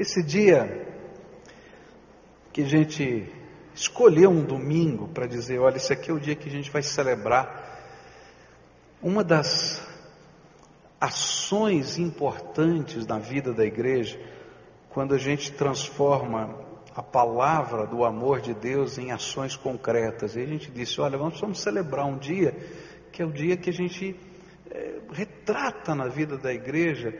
Esse dia que a gente escolheu um domingo para dizer: olha, esse aqui é o dia que a gente vai celebrar uma das ações importantes na vida da igreja, quando a gente transforma a palavra do amor de Deus em ações concretas. E a gente disse: olha, vamos, vamos celebrar um dia que é o dia que a gente é, retrata na vida da igreja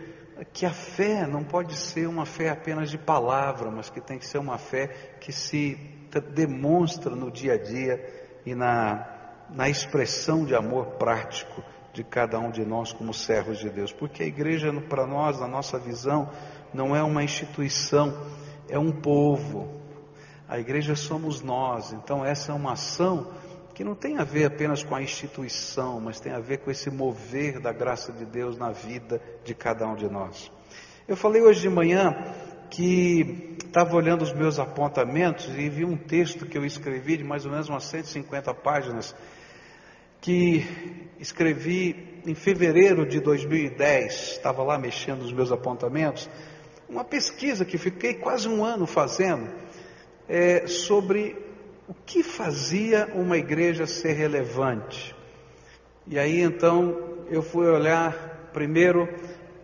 que a fé não pode ser uma fé apenas de palavra, mas que tem que ser uma fé que se demonstra no dia a dia e na, na expressão de amor prático de cada um de nós como servos de Deus. Porque a igreja, para nós, na nossa visão, não é uma instituição, é um povo. A igreja somos nós, então essa é uma ação que não tem a ver apenas com a instituição, mas tem a ver com esse mover da graça de Deus na vida de cada um de nós. Eu falei hoje de manhã que estava olhando os meus apontamentos e vi um texto que eu escrevi de mais ou menos umas 150 páginas, que escrevi em fevereiro de 2010, estava lá mexendo nos meus apontamentos, uma pesquisa que fiquei quase um ano fazendo é, sobre o que fazia uma igreja ser relevante? E aí então eu fui olhar primeiro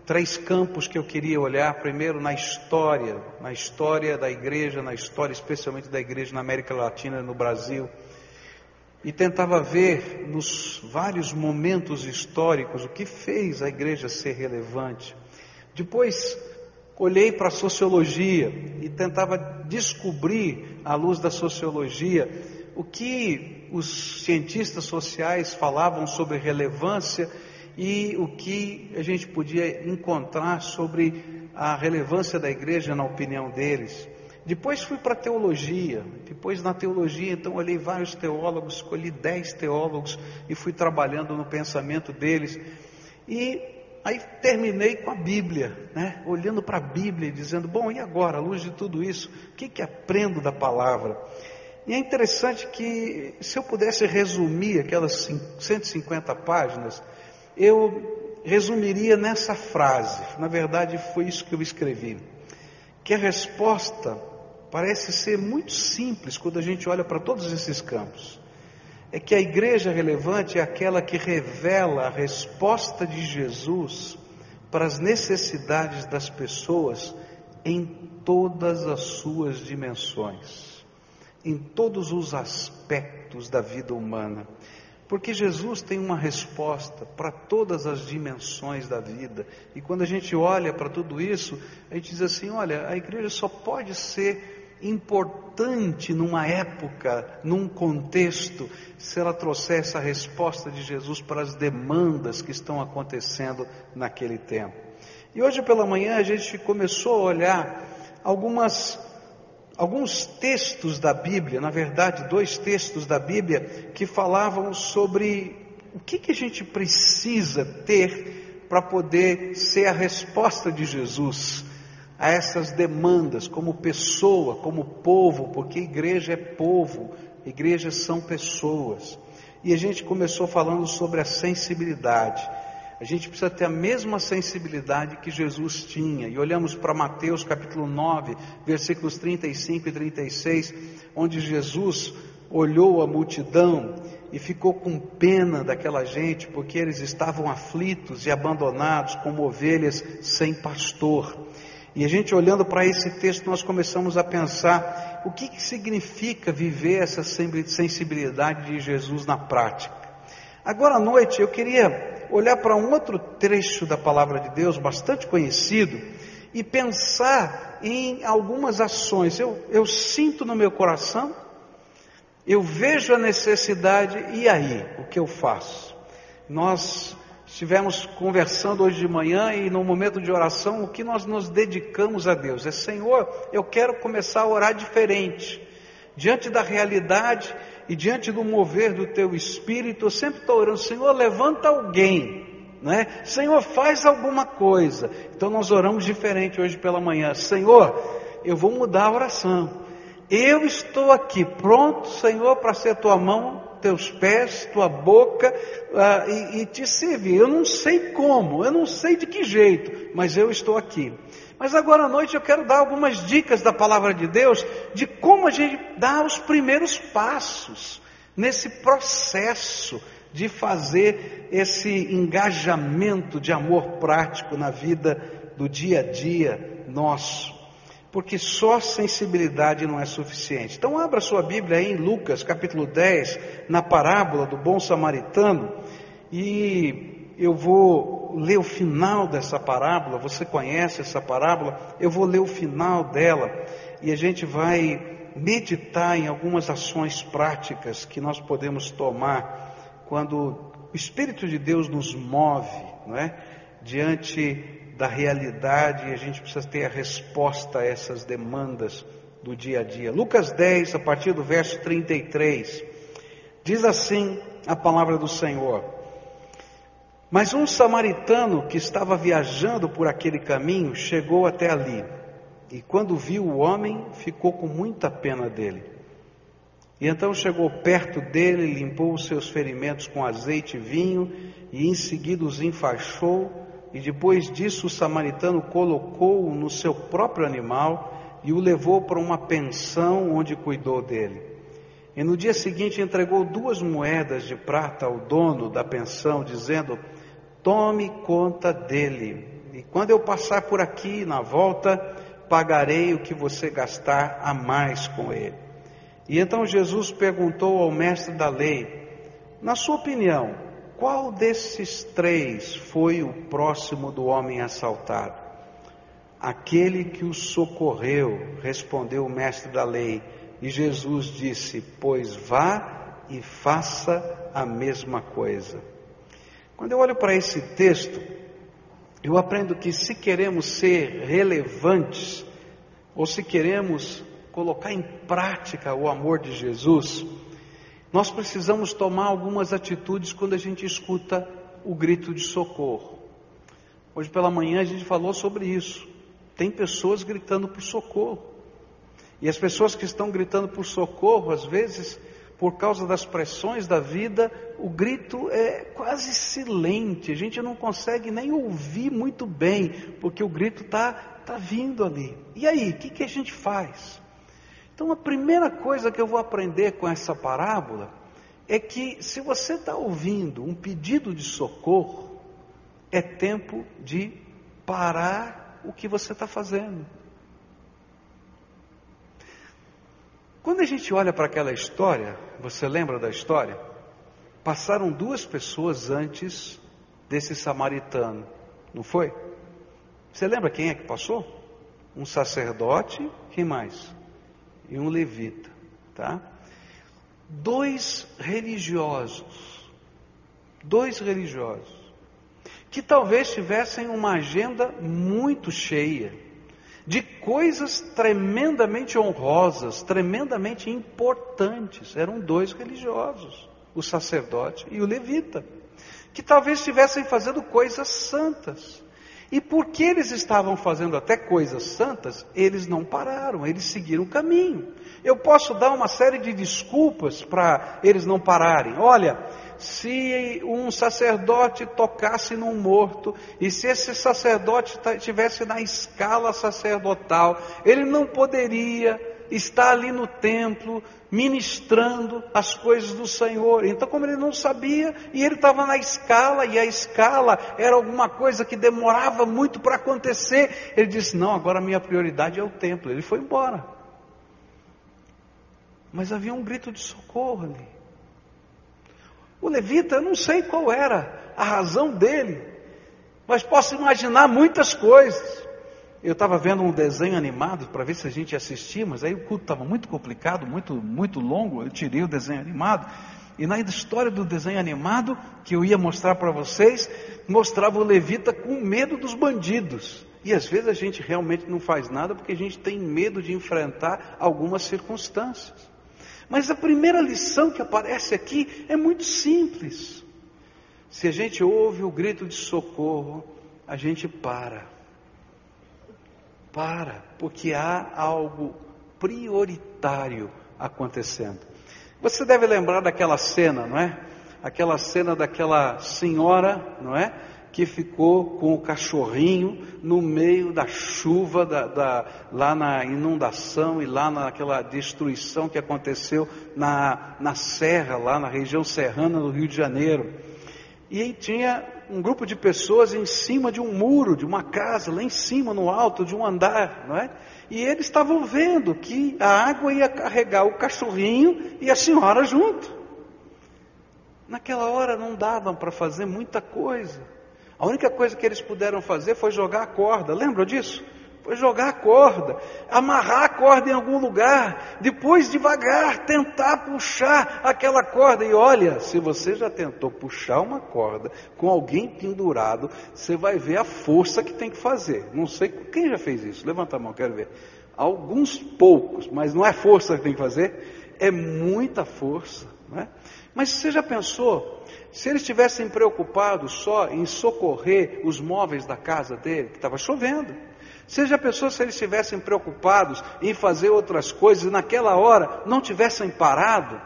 três campos que eu queria olhar, primeiro na história, na história da igreja, na história especialmente da igreja na América Latina, no Brasil, e tentava ver nos vários momentos históricos o que fez a igreja ser relevante. Depois olhei para a sociologia e tentava descobrir, à luz da sociologia, o que os cientistas sociais falavam sobre relevância e o que a gente podia encontrar sobre a relevância da igreja na opinião deles. Depois fui para a teologia, depois na teologia, então olhei vários teólogos, escolhi dez teólogos e fui trabalhando no pensamento deles. E Aí terminei com a Bíblia, né? olhando para a Bíblia e dizendo: bom, e agora, à luz de tudo isso, o que, que aprendo da palavra? E é interessante que, se eu pudesse resumir aquelas 150 páginas, eu resumiria nessa frase. Na verdade, foi isso que eu escrevi. Que a resposta parece ser muito simples quando a gente olha para todos esses campos é que a igreja relevante é aquela que revela a resposta de Jesus para as necessidades das pessoas em todas as suas dimensões, em todos os aspectos da vida humana. Porque Jesus tem uma resposta para todas as dimensões da vida. E quando a gente olha para tudo isso, a gente diz assim: olha, a igreja só pode ser importante numa época, num contexto, se ela trouxesse a resposta de Jesus para as demandas que estão acontecendo naquele tempo. E hoje pela manhã a gente começou a olhar algumas alguns textos da Bíblia, na verdade, dois textos da Bíblia que falavam sobre o que, que a gente precisa ter para poder ser a resposta de Jesus a essas demandas como pessoa, como povo, porque igreja é povo, igrejas são pessoas. E a gente começou falando sobre a sensibilidade. A gente precisa ter a mesma sensibilidade que Jesus tinha. E olhamos para Mateus capítulo 9, versículos 35 e 36, onde Jesus olhou a multidão e ficou com pena daquela gente, porque eles estavam aflitos e abandonados como ovelhas sem pastor. E a gente olhando para esse texto, nós começamos a pensar o que, que significa viver essa sensibilidade de Jesus na prática. Agora à noite eu queria olhar para um outro trecho da palavra de Deus, bastante conhecido, e pensar em algumas ações. Eu, eu sinto no meu coração, eu vejo a necessidade, e aí? O que eu faço? Nós estivemos conversando hoje de manhã e no momento de oração, o que nós nos dedicamos a Deus é: Senhor, eu quero começar a orar diferente. Diante da realidade e diante do mover do teu espírito, eu sempre estou orando: Senhor, levanta alguém, né? Senhor, faz alguma coisa. Então nós oramos diferente hoje pela manhã: Senhor, eu vou mudar a oração. Eu estou aqui pronto, Senhor, para ser tua mão, teus pés, tua boca uh, e, e te servir. Eu não sei como, eu não sei de que jeito, mas eu estou aqui. Mas agora à noite eu quero dar algumas dicas da palavra de Deus de como a gente dá os primeiros passos nesse processo de fazer esse engajamento de amor prático na vida do dia a dia nosso. Porque só sensibilidade não é suficiente. Então abra sua Bíblia aí em Lucas capítulo 10, na parábola do bom samaritano, e eu vou ler o final dessa parábola, você conhece essa parábola, eu vou ler o final dela e a gente vai meditar em algumas ações práticas que nós podemos tomar quando o Espírito de Deus nos move, não é? Diante da realidade, a gente precisa ter a resposta a essas demandas do dia a dia. Lucas 10, a partir do verso 33, diz assim a palavra do Senhor: Mas um samaritano que estava viajando por aquele caminho chegou até ali, e quando viu o homem, ficou com muita pena dele. E então chegou perto dele, limpou os seus ferimentos com azeite e vinho, e em seguida os enfaixou, e depois disso o samaritano colocou-o no seu próprio animal e o levou para uma pensão onde cuidou dele. E no dia seguinte entregou duas moedas de prata ao dono da pensão, dizendo: Tome conta dele, e quando eu passar por aqui na volta, pagarei o que você gastar a mais com ele. E então Jesus perguntou ao mestre da lei: Na sua opinião, qual desses três foi o próximo do homem assaltado? Aquele que o socorreu, respondeu o mestre da lei. E Jesus disse: Pois vá e faça a mesma coisa. Quando eu olho para esse texto, eu aprendo que se queremos ser relevantes, ou se queremos colocar em prática o amor de Jesus, nós precisamos tomar algumas atitudes quando a gente escuta o grito de socorro. Hoje pela manhã a gente falou sobre isso. Tem pessoas gritando por socorro. E as pessoas que estão gritando por socorro, às vezes, por causa das pressões da vida, o grito é quase silente, a gente não consegue nem ouvir muito bem, porque o grito está tá vindo ali. E aí, o que, que a gente faz? Então, a primeira coisa que eu vou aprender com essa parábola é que, se você está ouvindo um pedido de socorro, é tempo de parar o que você está fazendo. Quando a gente olha para aquela história, você lembra da história? Passaram duas pessoas antes desse samaritano, não foi? Você lembra quem é que passou? Um sacerdote, quem mais? E um levita, tá? Dois religiosos, dois religiosos, que talvez tivessem uma agenda muito cheia, de coisas tremendamente honrosas, tremendamente importantes. Eram dois religiosos, o sacerdote e o levita, que talvez estivessem fazendo coisas santas. E porque eles estavam fazendo até coisas santas, eles não pararam, eles seguiram o caminho. Eu posso dar uma série de desculpas para eles não pararem. Olha, se um sacerdote tocasse num morto, e se esse sacerdote estivesse na escala sacerdotal, ele não poderia estar ali no templo ministrando as coisas do Senhor. Então, como ele não sabia, e ele estava na escala, e a escala era alguma coisa que demorava muito para acontecer, ele disse: Não, agora minha prioridade é o templo. Ele foi embora. Mas havia um grito de socorro ali. O levita, eu não sei qual era a razão dele, mas posso imaginar muitas coisas. Eu estava vendo um desenho animado para ver se a gente ia assistir, mas aí o culto estava muito complicado, muito, muito longo. Eu tirei o desenho animado. E na história do desenho animado, que eu ia mostrar para vocês, mostrava o levita com medo dos bandidos. E às vezes a gente realmente não faz nada porque a gente tem medo de enfrentar algumas circunstâncias. Mas a primeira lição que aparece aqui é muito simples. Se a gente ouve o grito de socorro, a gente para para, porque há algo prioritário acontecendo. Você deve lembrar daquela cena, não é? Aquela cena daquela senhora, não é? Que ficou com o cachorrinho no meio da chuva, da, da, lá na inundação e lá naquela destruição que aconteceu na, na serra, lá na região serrana do Rio de Janeiro. E aí tinha um grupo de pessoas em cima de um muro, de uma casa, lá em cima, no alto de um andar, não é? E eles estavam vendo que a água ia carregar o cachorrinho e a senhora junto. Naquela hora não dava para fazer muita coisa. A única coisa que eles puderam fazer foi jogar a corda. Lembra disso? Foi jogar a corda, amarrar a corda em algum lugar, depois devagar tentar puxar aquela corda. E olha, se você já tentou puxar uma corda com alguém pendurado, você vai ver a força que tem que fazer. Não sei quem já fez isso. Levanta a mão, quero ver. Alguns poucos, mas não é força que tem que fazer, é muita força. Não é? Mas você já pensou se eles estivessem preocupados só em socorrer os móveis da casa dele, que estava chovendo? Você já pensou se eles estivessem preocupados em fazer outras coisas e naquela hora não tivessem parado?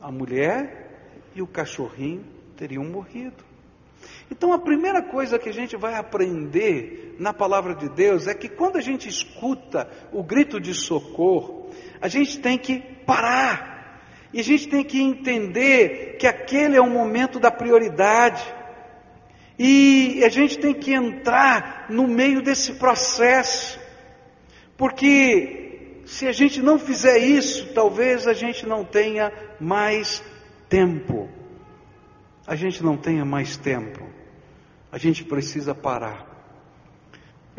A mulher e o cachorrinho teriam morrido. Então a primeira coisa que a gente vai aprender na palavra de Deus é que quando a gente escuta o grito de socorro, a gente tem que parar. E a gente tem que entender que aquele é o momento da prioridade. E a gente tem que entrar no meio desse processo, porque se a gente não fizer isso, talvez a gente não tenha mais tempo. A gente não tenha mais tempo. A gente precisa parar.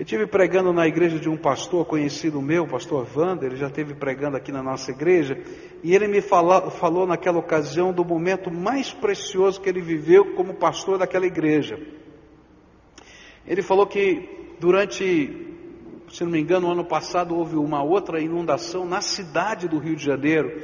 Eu tive pregando na igreja de um pastor conhecido meu, pastor Wander, ele já esteve pregando aqui na nossa igreja, e ele me fala, falou naquela ocasião do momento mais precioso que ele viveu como pastor daquela igreja. Ele falou que durante, se não me engano, o ano passado houve uma outra inundação na cidade do Rio de Janeiro,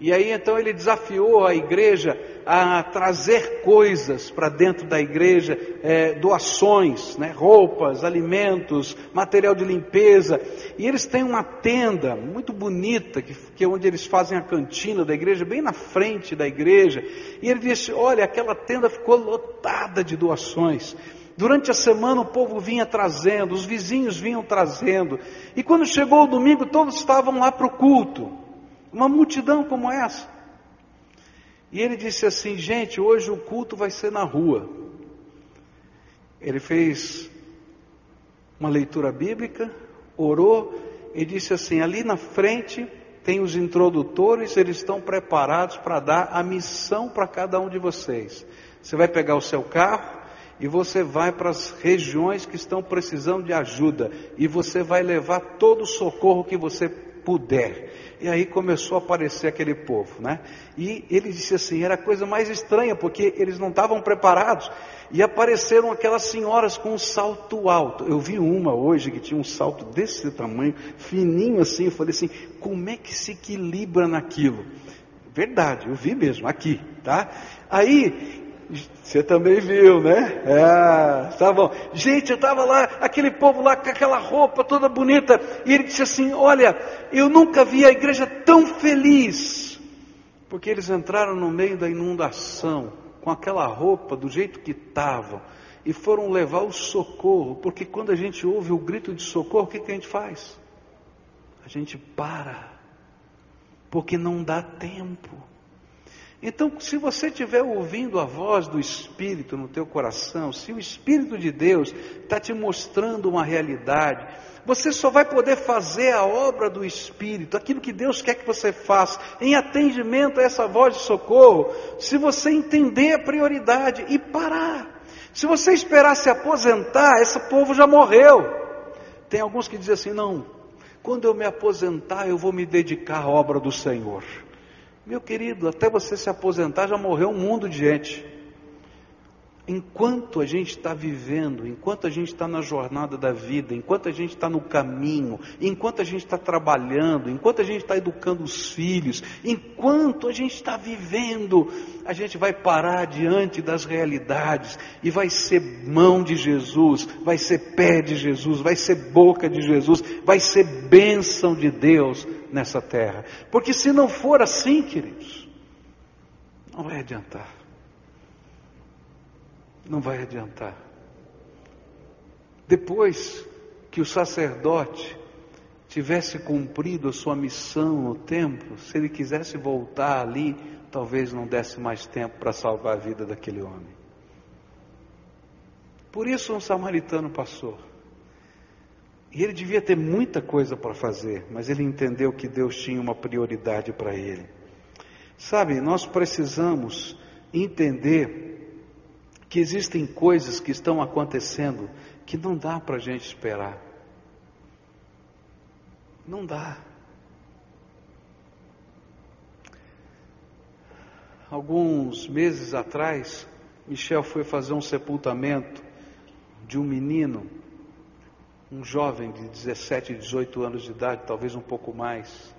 e aí então ele desafiou a igreja a trazer coisas para dentro da igreja, é, doações, né, roupas, alimentos, material de limpeza. E eles têm uma tenda muito bonita, que, que é onde eles fazem a cantina da igreja, bem na frente da igreja. E ele disse: Olha, aquela tenda ficou lotada de doações. Durante a semana o povo vinha trazendo, os vizinhos vinham trazendo. E quando chegou o domingo, todos estavam lá para o culto. Uma multidão como essa. E ele disse assim: gente, hoje o culto vai ser na rua. Ele fez uma leitura bíblica, orou e disse assim: ali na frente tem os introdutores, eles estão preparados para dar a missão para cada um de vocês. Você vai pegar o seu carro e você vai para as regiões que estão precisando de ajuda e você vai levar todo o socorro que você puder. E aí começou a aparecer aquele povo, né? E ele disse assim: era a coisa mais estranha, porque eles não estavam preparados. E apareceram aquelas senhoras com um salto alto. Eu vi uma hoje que tinha um salto desse tamanho, fininho assim. Eu falei assim: como é que se equilibra naquilo? Verdade, eu vi mesmo, aqui, tá? Aí você também viu, né? É, tá bom. Gente, eu estava lá, aquele povo lá com aquela roupa toda bonita, e ele disse assim: Olha, eu nunca vi a igreja tão feliz, porque eles entraram no meio da inundação, com aquela roupa do jeito que estavam, e foram levar o socorro, porque quando a gente ouve o grito de socorro, o que, que a gente faz? A gente para, porque não dá tempo. Então, se você estiver ouvindo a voz do Espírito no teu coração, se o Espírito de Deus está te mostrando uma realidade, você só vai poder fazer a obra do Espírito, aquilo que Deus quer que você faça, em atendimento a essa voz de socorro, se você entender a prioridade e parar. Se você esperar se aposentar, esse povo já morreu. Tem alguns que dizem assim: não, quando eu me aposentar, eu vou me dedicar à obra do Senhor. Meu querido, até você se aposentar já morreu um mundo de gente. Enquanto a gente está vivendo, enquanto a gente está na jornada da vida, enquanto a gente está no caminho, enquanto a gente está trabalhando, enquanto a gente está educando os filhos, enquanto a gente está vivendo, a gente vai parar diante das realidades e vai ser mão de Jesus, vai ser pé de Jesus, vai ser boca de Jesus, vai ser bênção de Deus nessa terra. Porque se não for assim, queridos, não vai adiantar não vai adiantar. Depois que o sacerdote tivesse cumprido a sua missão no templo, se ele quisesse voltar ali, talvez não desse mais tempo para salvar a vida daquele homem. Por isso um samaritano passou. E ele devia ter muita coisa para fazer, mas ele entendeu que Deus tinha uma prioridade para ele. Sabe, nós precisamos entender que existem coisas que estão acontecendo que não dá para a gente esperar. Não dá. Alguns meses atrás, Michel foi fazer um sepultamento de um menino, um jovem de 17, 18 anos de idade, talvez um pouco mais,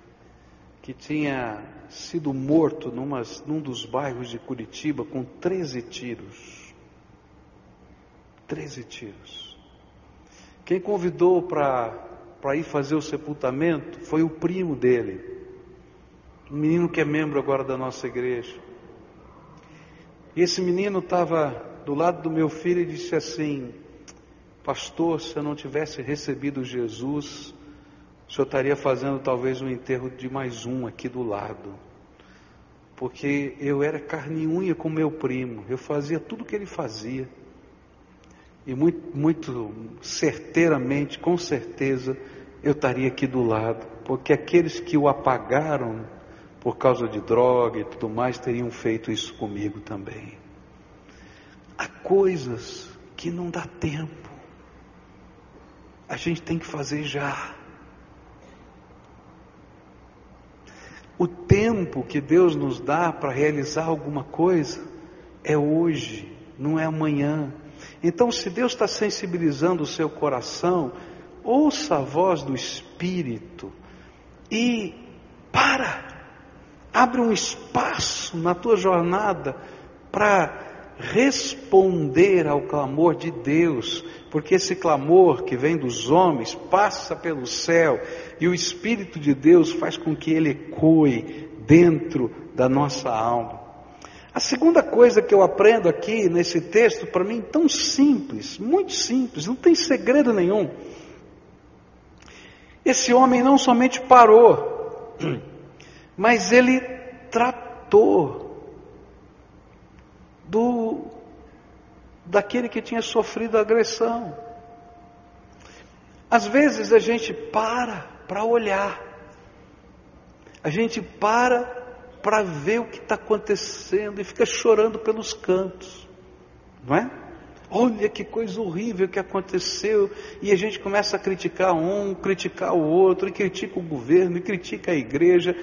que tinha sido morto numa, num dos bairros de Curitiba com 13 tiros. Treze tiros. Quem convidou para ir fazer o sepultamento foi o primo dele, um menino que é membro agora da nossa igreja. E esse menino estava do lado do meu filho e disse assim: Pastor, se eu não tivesse recebido Jesus, o senhor estaria fazendo talvez um enterro de mais um aqui do lado. Porque eu era carne e unha com meu primo, eu fazia tudo o que ele fazia. E muito, muito certeiramente, com certeza, eu estaria aqui do lado, porque aqueles que o apagaram por causa de droga e tudo mais teriam feito isso comigo também. Há coisas que não dá tempo. A gente tem que fazer já. O tempo que Deus nos dá para realizar alguma coisa é hoje, não é amanhã. Então, se Deus está sensibilizando o seu coração, ouça a voz do Espírito e para, abre um espaço na tua jornada para responder ao clamor de Deus, porque esse clamor que vem dos homens passa pelo céu e o Espírito de Deus faz com que ele ecoe dentro da nossa alma. A segunda coisa que eu aprendo aqui nesse texto, para mim, tão simples, muito simples, não tem segredo nenhum. Esse homem não somente parou, mas ele tratou do daquele que tinha sofrido agressão. Às vezes a gente para para olhar, a gente para para ver o que está acontecendo e fica chorando pelos cantos, não é? Olha que coisa horrível que aconteceu, e a gente começa a criticar um, criticar o outro, e critica o governo, e critica a igreja,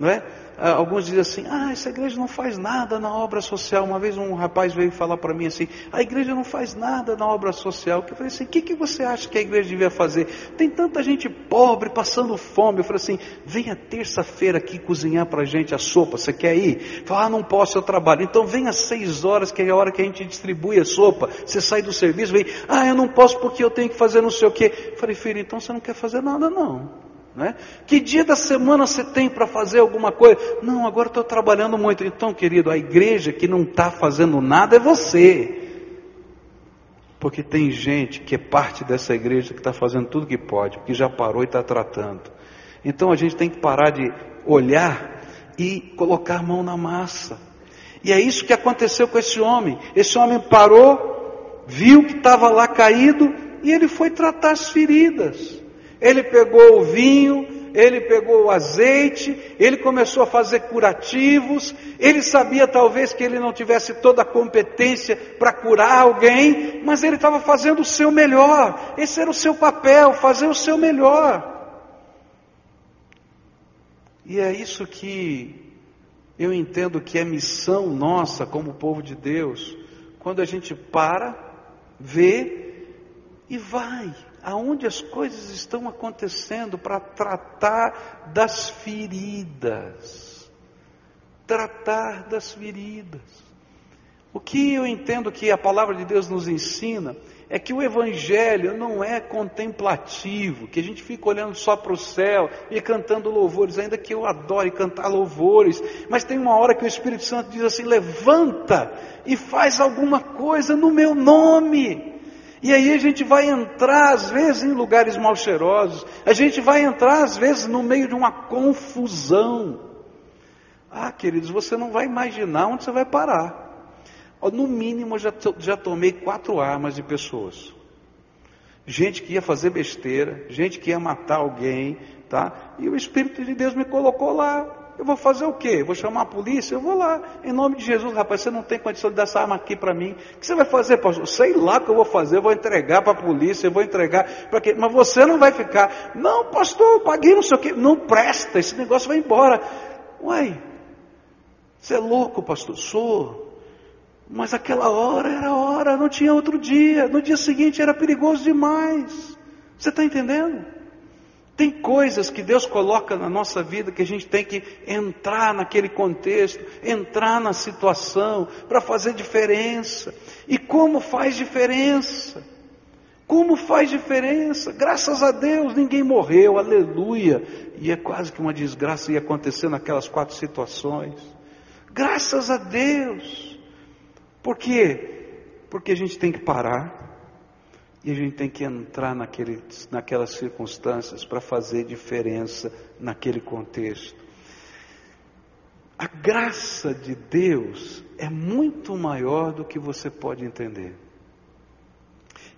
não é? Ah, alguns dizem assim: ah, essa igreja não faz nada na obra social. Uma vez um rapaz veio falar para mim assim: a igreja não faz nada na obra social. Eu falei assim: o que, que você acha que a igreja devia fazer? Tem tanta gente pobre passando fome. Eu falei assim: venha terça-feira aqui cozinhar para a gente a sopa. Você quer ir? Fala, ah, não posso, eu trabalho. Então venha às seis horas, que é a hora que a gente distribui a sopa. Você sai do serviço, vem, ah, eu não posso porque eu tenho que fazer não sei o quê. Eu falei, filho, então você não quer fazer nada, não. Né? Que dia da semana você tem para fazer alguma coisa? Não, agora estou trabalhando muito. Então, querido, a igreja que não está fazendo nada é você. Porque tem gente que é parte dessa igreja que está fazendo tudo que pode, que já parou e está tratando. Então a gente tem que parar de olhar e colocar a mão na massa. E é isso que aconteceu com esse homem. Esse homem parou, viu que estava lá caído e ele foi tratar as feridas. Ele pegou o vinho, ele pegou o azeite, ele começou a fazer curativos, ele sabia talvez que ele não tivesse toda a competência para curar alguém, mas ele estava fazendo o seu melhor, esse era o seu papel, fazer o seu melhor. E é isso que eu entendo que é missão nossa como povo de Deus, quando a gente para, vê e vai aonde as coisas estão acontecendo para tratar das feridas. Tratar das feridas. O que eu entendo que a palavra de Deus nos ensina é que o Evangelho não é contemplativo, que a gente fica olhando só para o céu e cantando louvores, ainda que eu adore cantar louvores, mas tem uma hora que o Espírito Santo diz assim: levanta e faz alguma coisa no meu nome. E aí a gente vai entrar, às vezes, em lugares mal cheirosos, a gente vai entrar, às vezes, no meio de uma confusão. Ah, queridos, você não vai imaginar onde você vai parar. No mínimo, eu já, já tomei quatro armas de pessoas. Gente que ia fazer besteira, gente que ia matar alguém, tá? E o Espírito de Deus me colocou lá. Eu vou fazer o quê? vou chamar a polícia? Eu vou lá. Em nome de Jesus, rapaz, você não tem condição de dar essa arma aqui para mim. O que você vai fazer, pastor? Sei lá o que eu vou fazer. Eu vou entregar para a polícia, eu vou entregar para quê? Mas você não vai ficar. Não, pastor, eu paguei não sei o quê. Não presta, esse negócio vai embora. Uai, você é louco, pastor? Sou. Mas aquela hora era hora, não tinha outro dia. No dia seguinte era perigoso demais. Você está entendendo? Tem coisas que Deus coloca na nossa vida que a gente tem que entrar naquele contexto, entrar na situação para fazer diferença. E como faz diferença? Como faz diferença? Graças a Deus ninguém morreu, aleluia. E é quase que uma desgraça ia acontecer naquelas quatro situações. Graças a Deus. Por quê? Porque a gente tem que parar e a gente tem que entrar naquele, naquelas circunstâncias para fazer diferença naquele contexto. A graça de Deus é muito maior do que você pode entender.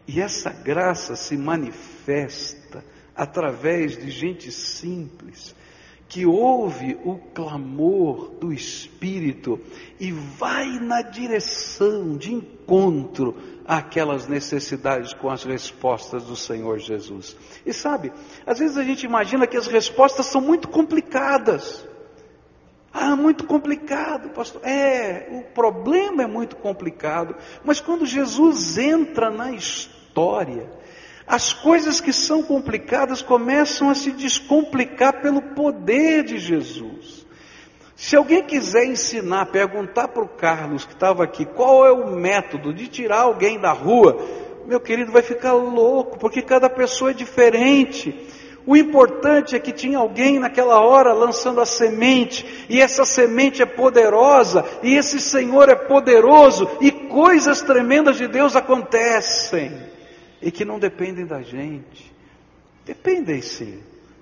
E essa graça se manifesta através de gente simples, que ouve o clamor do Espírito e vai na direção de encontro àquelas necessidades com as respostas do Senhor Jesus. E sabe, às vezes a gente imagina que as respostas são muito complicadas. Ah, muito complicado, pastor. É, o problema é muito complicado, mas quando Jesus entra na história, as coisas que são complicadas começam a se descomplicar pelo poder de Jesus. Se alguém quiser ensinar, perguntar para o Carlos que estava aqui, qual é o método de tirar alguém da rua, meu querido, vai ficar louco, porque cada pessoa é diferente. O importante é que tinha alguém naquela hora lançando a semente, e essa semente é poderosa, e esse Senhor é poderoso, e coisas tremendas de Deus acontecem e que não dependem da gente. Dependem sim,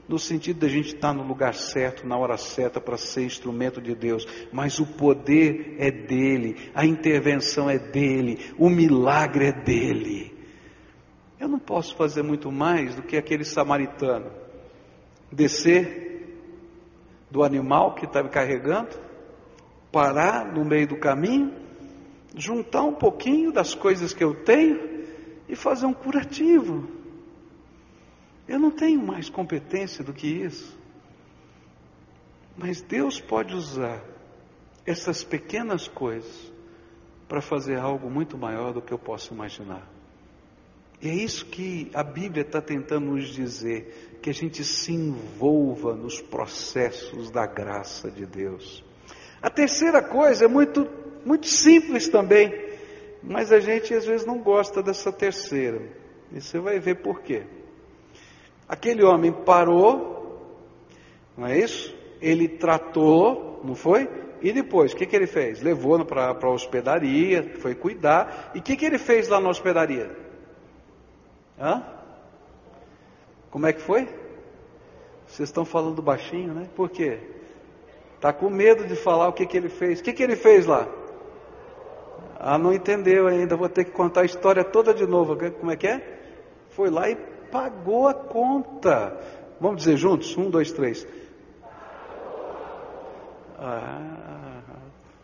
no sentido da gente estar no lugar certo, na hora certa para ser instrumento de Deus, mas o poder é dele, a intervenção é dele, o milagre é dele. Eu não posso fazer muito mais do que aquele samaritano descer do animal que estava carregando, parar no meio do caminho, juntar um pouquinho das coisas que eu tenho e fazer um curativo. Eu não tenho mais competência do que isso. Mas Deus pode usar essas pequenas coisas para fazer algo muito maior do que eu posso imaginar. E é isso que a Bíblia está tentando nos dizer, que a gente se envolva nos processos da graça de Deus. A terceira coisa é muito, muito simples também. Mas a gente às vezes não gosta dessa terceira. E você vai ver por quê. Aquele homem parou, não é isso? Ele tratou, não foi? E depois, o que, que ele fez? Levou para a hospedaria, foi cuidar. E o que, que ele fez lá na hospedaria? Hã? Como é que foi? Vocês estão falando baixinho, né? Por quê? Está com medo de falar o que, que ele fez. O que, que ele fez lá? Ah, não entendeu ainda, vou ter que contar a história toda de novo. Como é que é? Foi lá e pagou a conta. Vamos dizer juntos? Um, dois, três. Ah,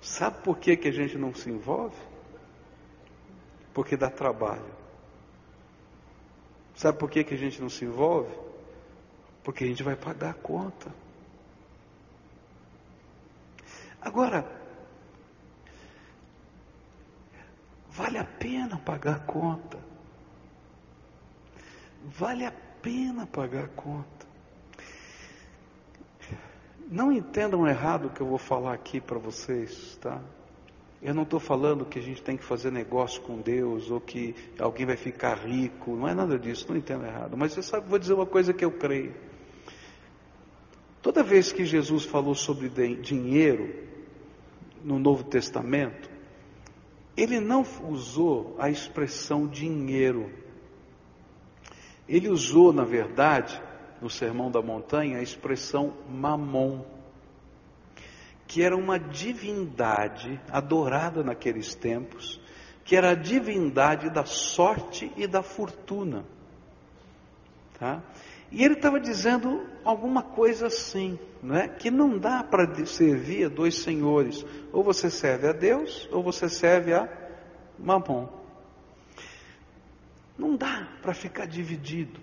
sabe por que, que a gente não se envolve? Porque dá trabalho. Sabe por que, que a gente não se envolve? Porque a gente vai pagar a conta. Agora, vale a pena pagar a conta. Vale a pena pagar a conta. Não entendam errado o que eu vou falar aqui para vocês, tá? Eu não estou falando que a gente tem que fazer negócio com Deus ou que alguém vai ficar rico, não é nada disso, não entendo errado. Mas você sabe, vou dizer uma coisa que eu creio. Toda vez que Jesus falou sobre dinheiro no Novo Testamento, ele não usou a expressão dinheiro. Ele usou, na verdade, no Sermão da Montanha, a expressão mamon, que era uma divindade adorada naqueles tempos, que era a divindade da sorte e da fortuna. Tá? E ele estava dizendo alguma coisa assim, né? que não dá para servir a dois senhores. Ou você serve a Deus, ou você serve a Mamon. Não dá para ficar dividido.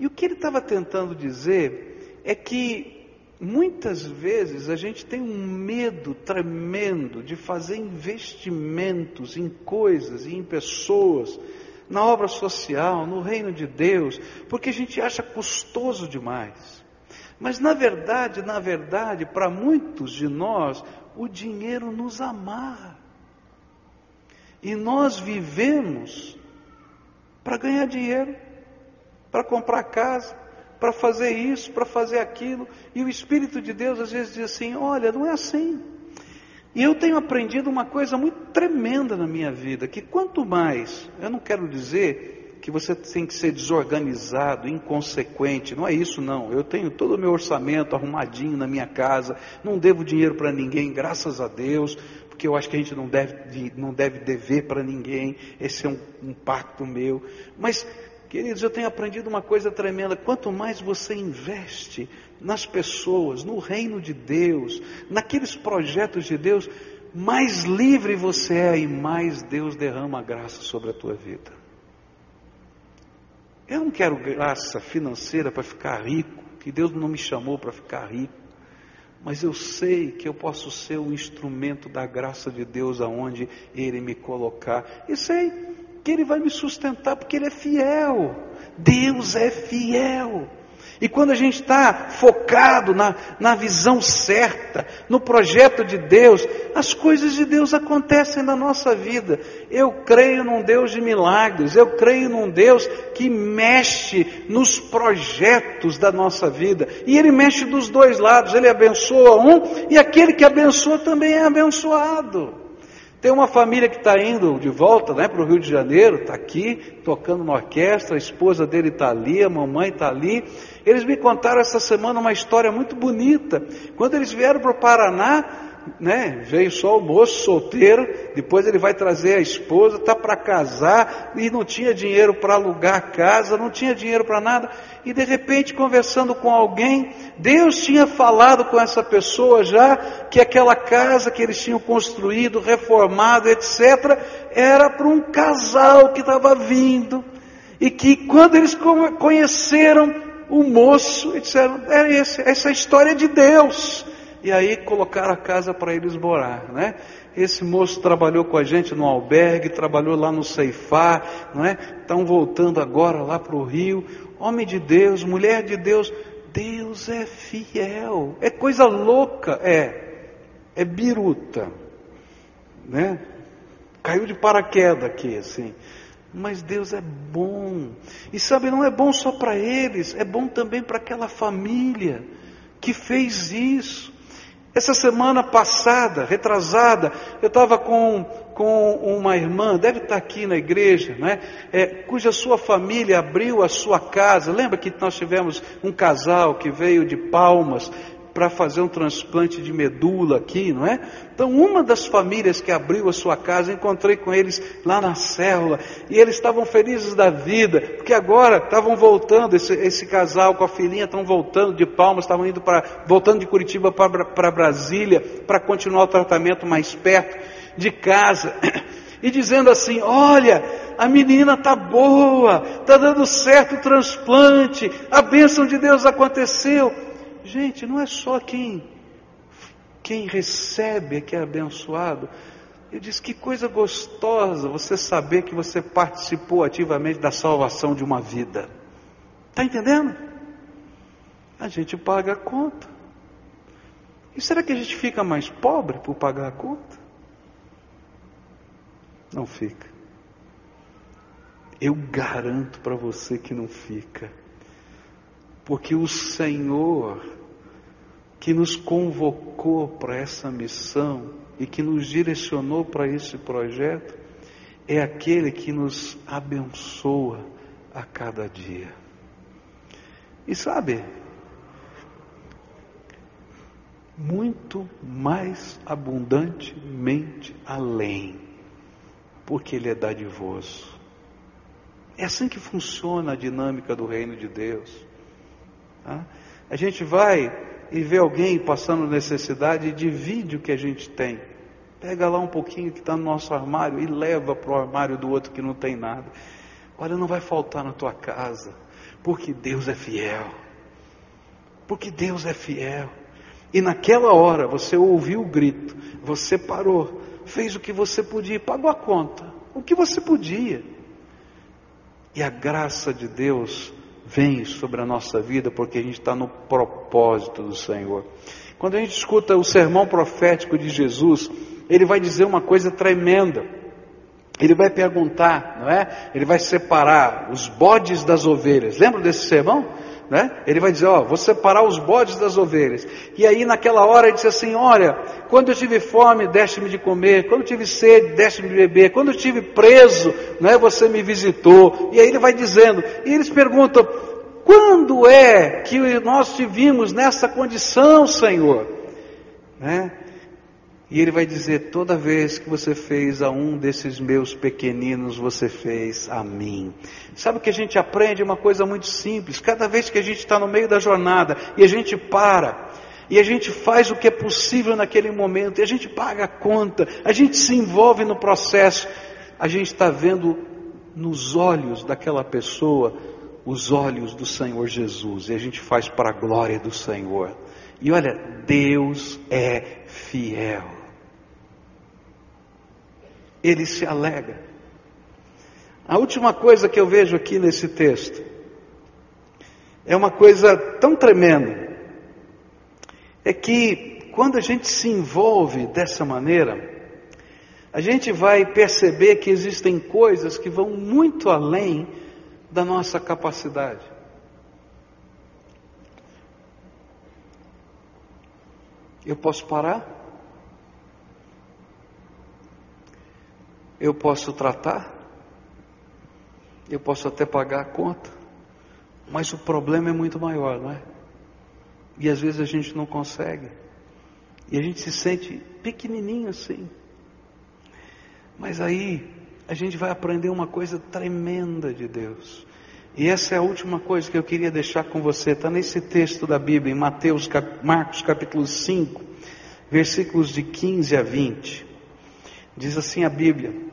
E o que ele estava tentando dizer é que muitas vezes a gente tem um medo tremendo de fazer investimentos em coisas e em pessoas na obra social, no reino de Deus, porque a gente acha custoso demais. Mas na verdade, na verdade, para muitos de nós, o dinheiro nos amarra. E nós vivemos para ganhar dinheiro, para comprar casa, para fazer isso, para fazer aquilo. E o Espírito de Deus às vezes diz assim: olha, não é assim. E eu tenho aprendido uma coisa muito tremenda na minha vida, que quanto mais, eu não quero dizer que você tem que ser desorganizado, inconsequente, não é isso não. Eu tenho todo o meu orçamento arrumadinho na minha casa, não devo dinheiro para ninguém, graças a Deus, porque eu acho que a gente não deve, não deve dever para ninguém, esse é um, um pacto meu. Mas, queridos, eu tenho aprendido uma coisa tremenda: quanto mais você investe nas pessoas, no reino de Deus, naqueles projetos de Deus, mais livre você é e mais Deus derrama graça sobre a tua vida. Eu não quero graça financeira para ficar rico, que Deus não me chamou para ficar rico, mas eu sei que eu posso ser um instrumento da graça de Deus aonde Ele me colocar, e sei que Ele vai me sustentar porque Ele é fiel. Deus é fiel. E quando a gente está focado na, na visão certa, no projeto de Deus, as coisas de Deus acontecem na nossa vida. Eu creio num Deus de milagres, eu creio num Deus que mexe nos projetos da nossa vida. E Ele mexe dos dois lados, Ele abençoa um e aquele que abençoa também é abençoado. Tem uma família que está indo de volta né, para o Rio de Janeiro, está aqui, tocando na orquestra, a esposa dele está ali, a mamãe está ali. Eles me contaram essa semana uma história muito bonita. Quando eles vieram para o Paraná, né, veio só o moço solteiro, depois ele vai trazer a esposa, está para casar e não tinha dinheiro para alugar a casa, não tinha dinheiro para nada. E de repente, conversando com alguém, Deus tinha falado com essa pessoa já que aquela casa que eles tinham construído, reformado, etc., era para um casal que estava vindo. E que quando eles conheceram o moço, disseram: é esse, essa é história de Deus. E aí colocaram a casa para eles morar, né? Esse moço trabalhou com a gente no albergue, trabalhou lá no Ceifar, não é? Estão voltando agora lá para o Rio. Homem de Deus, mulher de Deus, Deus é fiel. É coisa louca, é. É biruta, né? Caiu de paraquedas aqui, assim. Mas Deus é bom. E sabe, não é bom só para eles, é bom também para aquela família que fez isso. Essa semana passada, retrasada, eu estava com, com uma irmã, deve estar aqui na igreja, né? É, cuja sua família abriu a sua casa. Lembra que nós tivemos um casal que veio de Palmas para fazer um transplante de medula aqui, não é? Então, uma das famílias que abriu a sua casa, encontrei com eles lá na célula, e eles estavam felizes da vida, porque agora estavam voltando, esse, esse casal com a filhinha estão voltando de Palmas, estavam indo para, voltando de Curitiba para Brasília, para continuar o tratamento mais perto de casa. E dizendo assim: olha, a menina está boa, está dando certo o transplante, a bênção de Deus aconteceu. Gente, não é só quem, quem recebe é que é abençoado. Eu disse: que coisa gostosa você saber que você participou ativamente da salvação de uma vida. Está entendendo? A gente paga a conta. E será que a gente fica mais pobre por pagar a conta? Não fica. Eu garanto para você que não fica. Porque o Senhor que nos convocou para essa missão e que nos direcionou para esse projeto é aquele que nos abençoa a cada dia. E sabe, muito mais abundantemente além, porque Ele é dadivoso. É assim que funciona a dinâmica do reino de Deus. Tá? A gente vai e vê alguém passando necessidade divide o que a gente tem. Pega lá um pouquinho que está no nosso armário e leva para o armário do outro que não tem nada. Olha, não vai faltar na tua casa, porque Deus é fiel. Porque Deus é fiel. E naquela hora você ouviu o grito, você parou, fez o que você podia, pagou a conta, o que você podia. E a graça de Deus vem sobre a nossa vida porque a gente está no propósito do Senhor. Quando a gente escuta o sermão profético de Jesus, ele vai dizer uma coisa tremenda. Ele vai perguntar, não é? Ele vai separar os bodes das ovelhas. Lembra desse sermão? Né? Ele vai dizer, ó, vou separar os bodes das ovelhas. E aí naquela hora ele disse assim, olha, quando eu tive fome, deste-me de comer, quando eu tive sede, deste-me de beber, quando eu estive preso, não é, você me visitou. E aí ele vai dizendo, e eles perguntam, quando é que nós te vimos nessa condição, Senhor? Né? E ele vai dizer: toda vez que você fez a um desses meus pequeninos, você fez a mim. Sabe que a gente aprende uma coisa muito simples: cada vez que a gente está no meio da jornada e a gente para, e a gente faz o que é possível naquele momento, e a gente paga a conta, a gente se envolve no processo, a gente está vendo nos olhos daquela pessoa os olhos do Senhor Jesus, e a gente faz para a glória do Senhor. E olha, Deus é fiel ele se alegra. A última coisa que eu vejo aqui nesse texto é uma coisa tão tremenda. É que quando a gente se envolve dessa maneira, a gente vai perceber que existem coisas que vão muito além da nossa capacidade. Eu posso parar? Eu posso tratar, eu posso até pagar a conta, mas o problema é muito maior, não é? E às vezes a gente não consegue, e a gente se sente pequenininho assim. Mas aí a gente vai aprender uma coisa tremenda de Deus. E essa é a última coisa que eu queria deixar com você. Está nesse texto da Bíblia, em Mateus, Marcos capítulo 5, versículos de 15 a 20. Diz assim a Bíblia: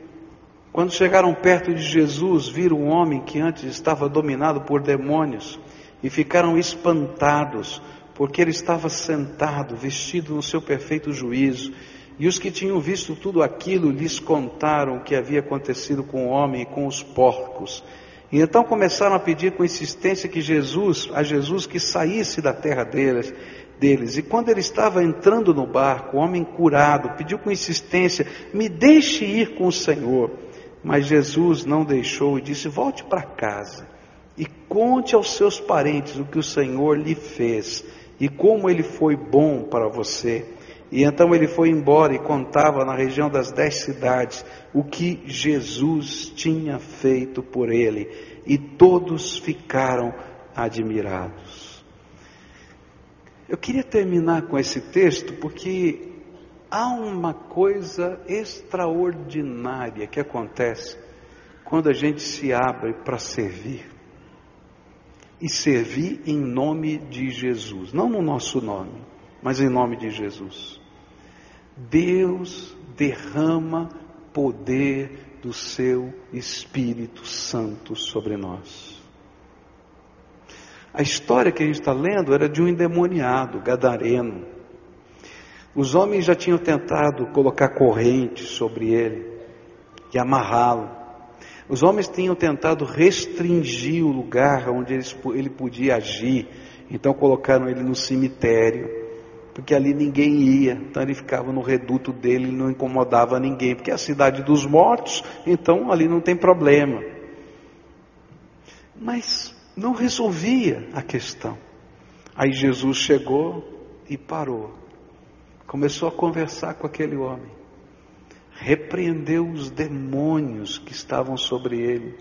Quando chegaram perto de Jesus, viram um homem que antes estava dominado por demônios e ficaram espantados, porque ele estava sentado, vestido no seu perfeito juízo. E os que tinham visto tudo aquilo lhes contaram o que havia acontecido com o homem e com os porcos. E então começaram a pedir com insistência que Jesus, a Jesus que saísse da terra deles deles. E quando ele estava entrando no barco, o homem curado pediu com insistência: Me deixe ir com o Senhor. Mas Jesus não deixou e disse: Volte para casa e conte aos seus parentes o que o Senhor lhe fez e como ele foi bom para você. E então ele foi embora e contava na região das dez cidades o que Jesus tinha feito por ele, e todos ficaram admirados. Eu queria terminar com esse texto porque há uma coisa extraordinária que acontece quando a gente se abre para servir. E servir em nome de Jesus, não no nosso nome, mas em nome de Jesus. Deus derrama poder do seu Espírito Santo sobre nós. A história que a gente está lendo era de um endemoniado, gadareno. Os homens já tinham tentado colocar correntes sobre ele e amarrá-lo. Os homens tinham tentado restringir o lugar onde ele podia agir. Então colocaram ele no cemitério, porque ali ninguém ia. Então ele ficava no reduto dele, não incomodava ninguém, porque é a cidade dos mortos, então ali não tem problema. Mas não resolvia a questão. Aí Jesus chegou e parou. Começou a conversar com aquele homem. Repreendeu os demônios que estavam sobre ele.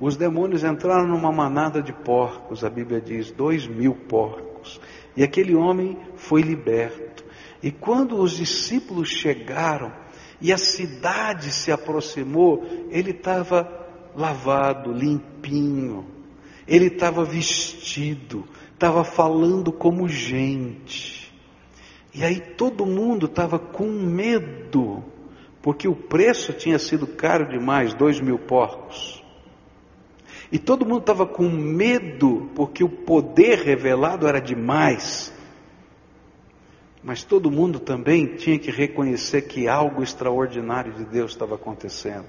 Os demônios entraram numa manada de porcos, a Bíblia diz, dois mil porcos. E aquele homem foi liberto. E quando os discípulos chegaram e a cidade se aproximou, ele estava lavado, limpinho. Ele estava vestido, estava falando como gente. E aí todo mundo estava com medo, porque o preço tinha sido caro demais dois mil porcos. E todo mundo estava com medo, porque o poder revelado era demais. Mas todo mundo também tinha que reconhecer que algo extraordinário de Deus estava acontecendo.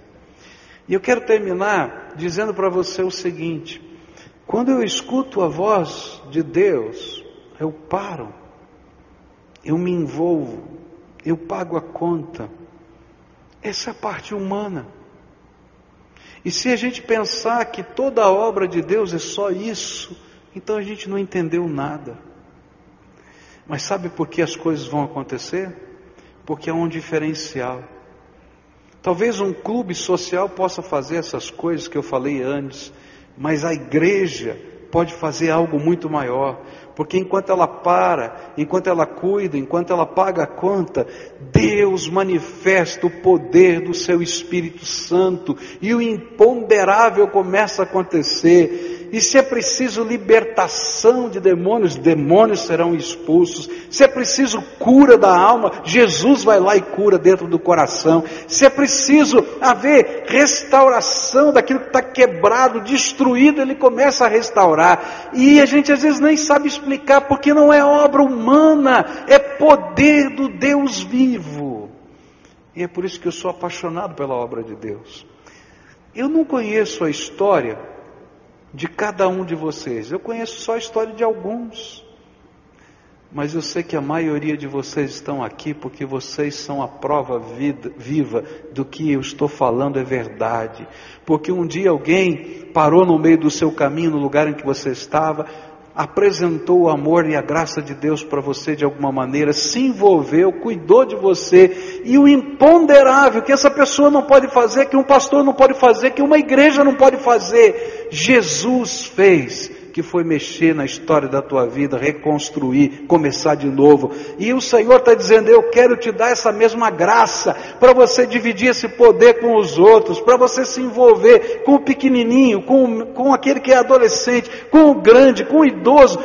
E eu quero terminar dizendo para você o seguinte: quando eu escuto a voz de Deus, eu paro, eu me envolvo, eu pago a conta. Essa é a parte humana. E se a gente pensar que toda a obra de Deus é só isso, então a gente não entendeu nada. Mas sabe por que as coisas vão acontecer? Porque há um diferencial. Talvez um clube social possa fazer essas coisas que eu falei antes, mas a igreja pode fazer algo muito maior, porque enquanto ela para, enquanto ela cuida, enquanto ela paga a conta, Deus manifesta o poder do seu Espírito Santo e o imponderável começa a acontecer. E se é preciso libertação de demônios, demônios serão expulsos. Se é preciso cura da alma, Jesus vai lá e cura dentro do coração. Se é preciso haver restauração daquilo que está quebrado, destruído, ele começa a restaurar. E a gente às vezes nem sabe explicar, porque não é obra humana, é poder do Deus vivo. E é por isso que eu sou apaixonado pela obra de Deus. Eu não conheço a história de cada um de vocês. Eu conheço só a história de alguns. Mas eu sei que a maioria de vocês estão aqui porque vocês são a prova vida, viva do que eu estou falando é verdade. Porque um dia alguém parou no meio do seu caminho, no lugar em que você estava, apresentou o amor e a graça de Deus para você de alguma maneira, se envolveu, cuidou de você, e o imponderável que essa pessoa não pode fazer, que um pastor não pode fazer, que uma igreja não pode fazer, Jesus fez que foi mexer na história da tua vida, reconstruir, começar de novo. E o Senhor está dizendo: Eu quero te dar essa mesma graça para você dividir esse poder com os outros, para você se envolver com o pequenininho, com, com aquele que é adolescente, com o grande, com o idoso,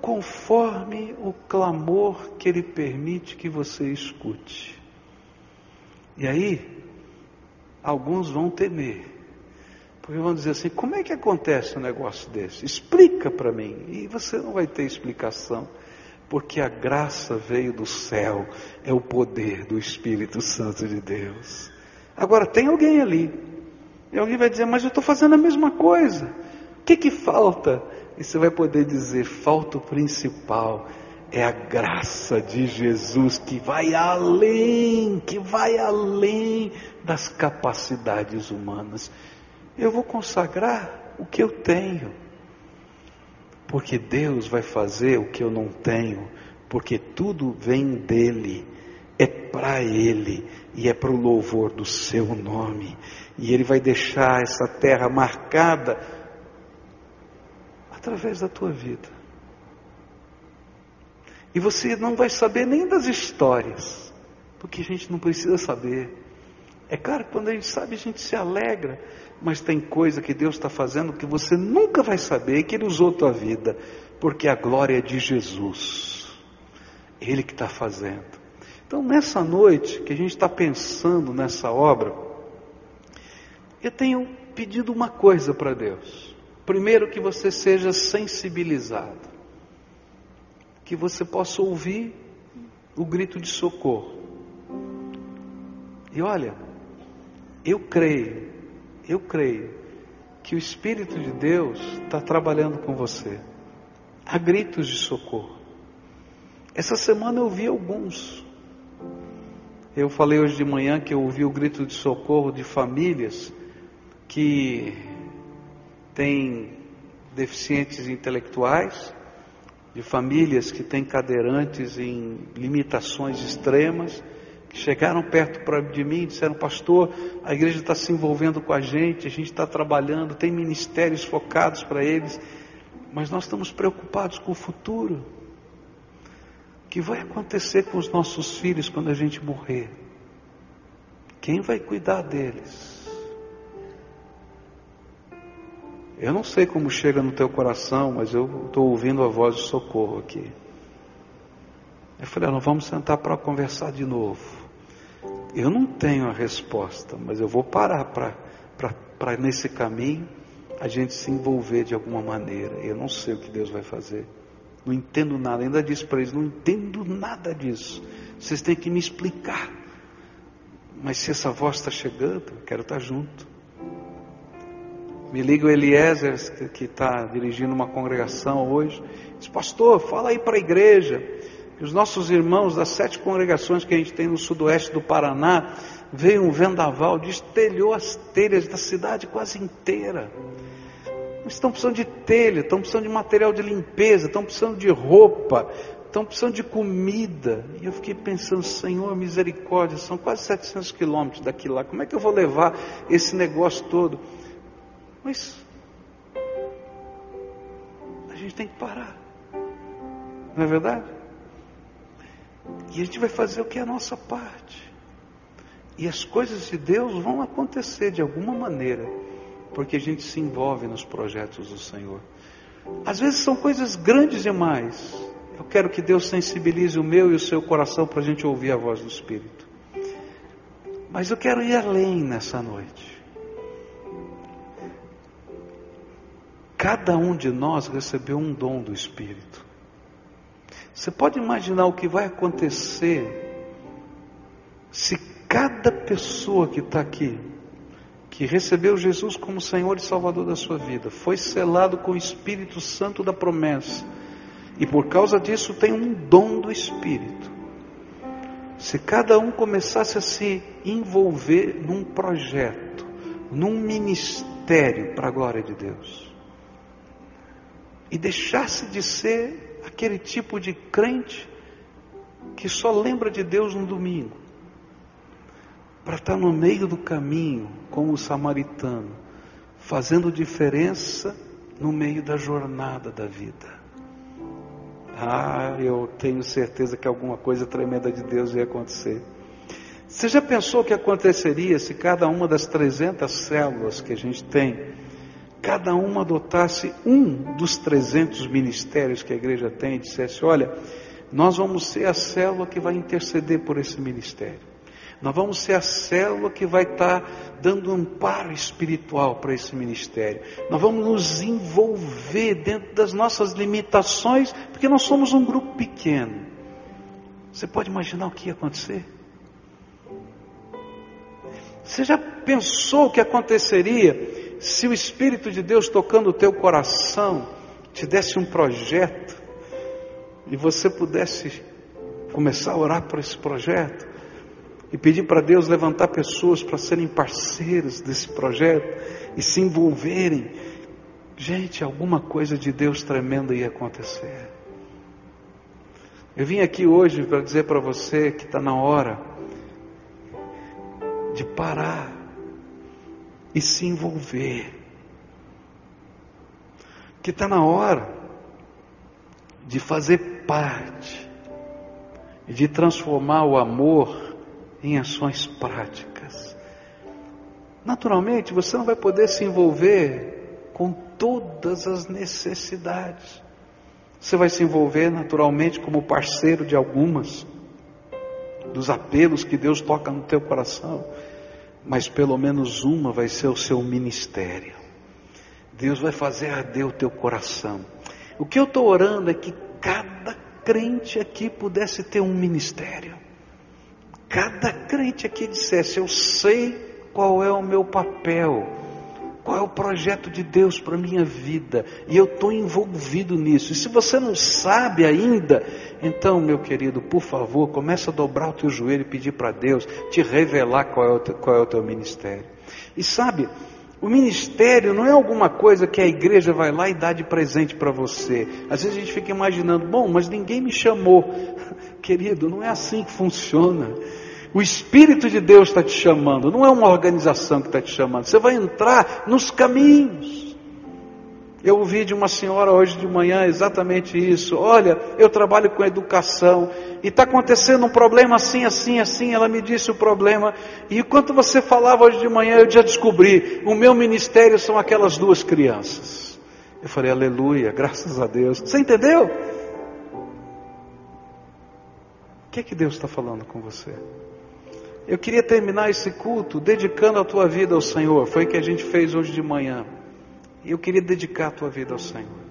conforme o clamor que Ele permite que você escute. E aí, alguns vão temer porque vão dizer assim: como é que acontece um negócio desse? Explica para mim. E você não vai ter explicação, porque a graça veio do céu, é o poder do Espírito Santo de Deus. Agora, tem alguém ali, e alguém vai dizer: mas eu estou fazendo a mesma coisa, o que, que falta? E você vai poder dizer: falta o principal. É a graça de Jesus que vai além, que vai além das capacidades humanas eu vou consagrar o que eu tenho. Porque Deus vai fazer o que eu não tenho, porque tudo vem dele, é para ele e é para o louvor do seu nome. E ele vai deixar essa terra marcada através da tua vida. E você não vai saber nem das histórias, porque a gente não precisa saber. É claro que quando a gente sabe, a gente se alegra, mas tem coisa que Deus está fazendo que você nunca vai saber que Ele usou tua vida, porque a glória é de Jesus, Ele que está fazendo. Então, nessa noite que a gente está pensando nessa obra, eu tenho pedido uma coisa para Deus. Primeiro, que você seja sensibilizado, que você possa ouvir o grito de socorro. E olha, eu creio, eu creio que o Espírito de Deus está trabalhando com você. Há gritos de socorro. Essa semana eu vi alguns. Eu falei hoje de manhã que eu ouvi o grito de socorro de famílias que têm deficientes intelectuais, de famílias que têm cadeirantes em limitações extremas, chegaram perto de mim e disseram: Pastor, a igreja está se envolvendo com a gente, a gente está trabalhando, tem ministérios focados para eles, mas nós estamos preocupados com o futuro. O que vai acontecer com os nossos filhos quando a gente morrer? Quem vai cuidar deles? Eu não sei como chega no teu coração, mas eu estou ouvindo a voz de socorro aqui. Eu falei, ah, não vamos sentar para conversar de novo. Eu não tenho a resposta, mas eu vou parar para nesse caminho a gente se envolver de alguma maneira. Eu não sei o que Deus vai fazer. Não entendo nada. Ainda disse para eles, não entendo nada disso. Vocês têm que me explicar. Mas se essa voz está chegando, eu quero estar junto. Me liga o Eliezer, que está dirigindo uma congregação hoje. Diz, pastor, fala aí para a igreja. Os nossos irmãos das sete congregações que a gente tem no sudoeste do Paraná, veio um vendaval, destelhou as telhas da cidade quase inteira. estão precisando de telha, estão precisando de material de limpeza, estão precisando de roupa, estão precisando de comida. E eu fiquei pensando, Senhor, misericórdia, são quase 700 quilômetros daqui lá, como é que eu vou levar esse negócio todo? Mas a gente tem que parar, não é verdade? E a gente vai fazer o que é a nossa parte. E as coisas de Deus vão acontecer de alguma maneira, porque a gente se envolve nos projetos do Senhor. Às vezes são coisas grandes demais. Eu quero que Deus sensibilize o meu e o seu coração para a gente ouvir a voz do Espírito. Mas eu quero ir além nessa noite. Cada um de nós recebeu um dom do Espírito. Você pode imaginar o que vai acontecer se cada pessoa que está aqui, que recebeu Jesus como Senhor e Salvador da sua vida, foi selado com o Espírito Santo da promessa, e por causa disso tem um dom do Espírito. Se cada um começasse a se envolver num projeto, num ministério para a glória de Deus, e deixasse de ser aquele tipo de crente que só lembra de Deus no domingo, para estar no meio do caminho, como o samaritano, fazendo diferença no meio da jornada da vida. Ah, eu tenho certeza que alguma coisa tremenda de Deus ia acontecer. Você já pensou o que aconteceria se cada uma das 300 células que a gente tem cada uma adotasse um dos 300 ministérios que a igreja tem e dissesse: olha, nós vamos ser a célula que vai interceder por esse ministério. Nós vamos ser a célula que vai estar dando amparo espiritual para esse ministério. Nós vamos nos envolver dentro das nossas limitações, porque nós somos um grupo pequeno. Você pode imaginar o que ia acontecer? Você já pensou o que aconteceria se o Espírito de Deus tocando o teu coração te desse um projeto e você pudesse começar a orar por esse projeto e pedir para Deus levantar pessoas para serem parceiros desse projeto e se envolverem, gente, alguma coisa de Deus tremenda ia acontecer. Eu vim aqui hoje para dizer para você que está na hora de parar e se envolver. Que está na hora de fazer parte e de transformar o amor em ações práticas. Naturalmente, você não vai poder se envolver com todas as necessidades. Você vai se envolver naturalmente como parceiro de algumas dos apelos que Deus toca no teu coração mas pelo menos uma vai ser o seu ministério. Deus vai fazer arder o teu coração. O que eu estou orando é que cada crente aqui pudesse ter um ministério. Cada crente aqui dissesse: Eu sei qual é o meu papel, qual é o projeto de Deus para a minha vida, e eu estou envolvido nisso. E se você não sabe ainda, então, meu querido, por favor, comece a dobrar o teu joelho e pedir para Deus te revelar qual é, o teu, qual é o teu ministério. E sabe, o ministério não é alguma coisa que a igreja vai lá e dá de presente para você. Às vezes a gente fica imaginando, bom, mas ninguém me chamou. Querido, não é assim que funciona. O Espírito de Deus está te chamando, não é uma organização que está te chamando. Você vai entrar nos caminhos. Eu ouvi de uma senhora hoje de manhã exatamente isso. Olha, eu trabalho com educação e está acontecendo um problema assim, assim, assim. Ela me disse o problema. E enquanto você falava hoje de manhã, eu já descobri: o meu ministério são aquelas duas crianças. Eu falei, aleluia, graças a Deus. Você entendeu? O que é que Deus está falando com você? Eu queria terminar esse culto dedicando a tua vida ao Senhor. Foi o que a gente fez hoje de manhã. Eu queria dedicar a tua vida ao Senhor.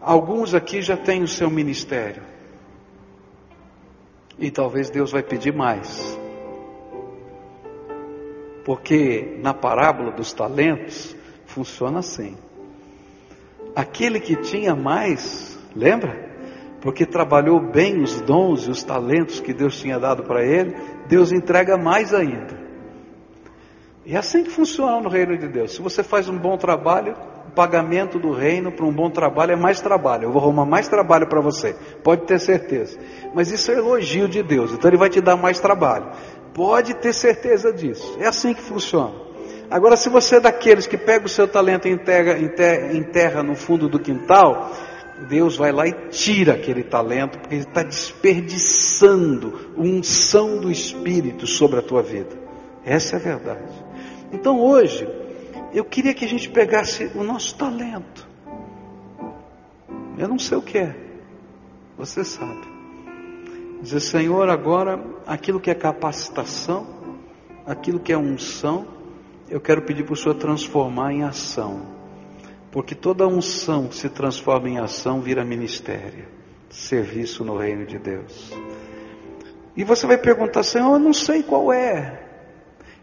Alguns aqui já têm o seu ministério. E talvez Deus vai pedir mais. Porque na parábola dos talentos funciona assim. Aquele que tinha mais, lembra? Porque trabalhou bem os dons e os talentos que Deus tinha dado para ele, Deus entrega mais ainda. E é assim que funciona no reino de Deus. Se você faz um bom trabalho, o pagamento do reino para um bom trabalho é mais trabalho. Eu vou arrumar mais trabalho para você, pode ter certeza. Mas isso é elogio de Deus, então Ele vai te dar mais trabalho. Pode ter certeza disso. É assim que funciona. Agora, se você é daqueles que pega o seu talento e enterra, enterra, enterra no fundo do quintal, Deus vai lá e tira aquele talento, porque Ele está desperdiçando unção do Espírito sobre a tua vida. Essa é a verdade. Então hoje, eu queria que a gente pegasse o nosso talento. Eu não sei o que é, você sabe. Dizer, Senhor, agora aquilo que é capacitação, aquilo que é unção, eu quero pedir para o Senhor transformar em ação. Porque toda unção que se transforma em ação vira ministério, serviço no reino de Deus. E você vai perguntar, Senhor, eu não sei qual é.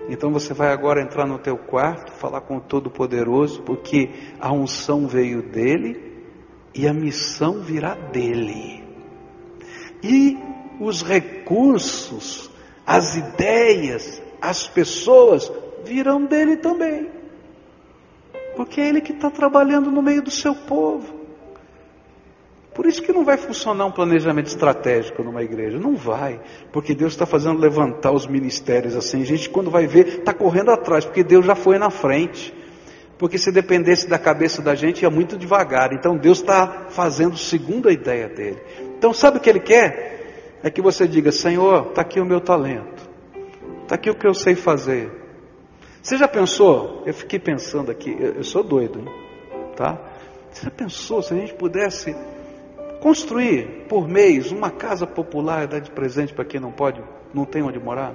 Então você vai agora entrar no teu quarto, falar com o Todo-Poderoso, porque a unção veio dele e a missão virá dele. E os recursos, as ideias, as pessoas virão dele também. Porque é ele que está trabalhando no meio do seu povo. Por isso que não vai funcionar um planejamento estratégico numa igreja. Não vai. Porque Deus está fazendo levantar os ministérios assim. A gente, quando vai ver, está correndo atrás, porque Deus já foi na frente. Porque se dependesse da cabeça da gente, ia muito devagar. Então Deus está fazendo segundo a ideia dele. Então, sabe o que ele quer? É que você diga: Senhor, está aqui o meu talento. Está aqui o que eu sei fazer. Você já pensou? Eu fiquei pensando aqui, eu, eu sou doido, hein? tá? Você já pensou se a gente pudesse Construir por mês uma casa popular e dar de presente para quem não pode, não tem onde morar.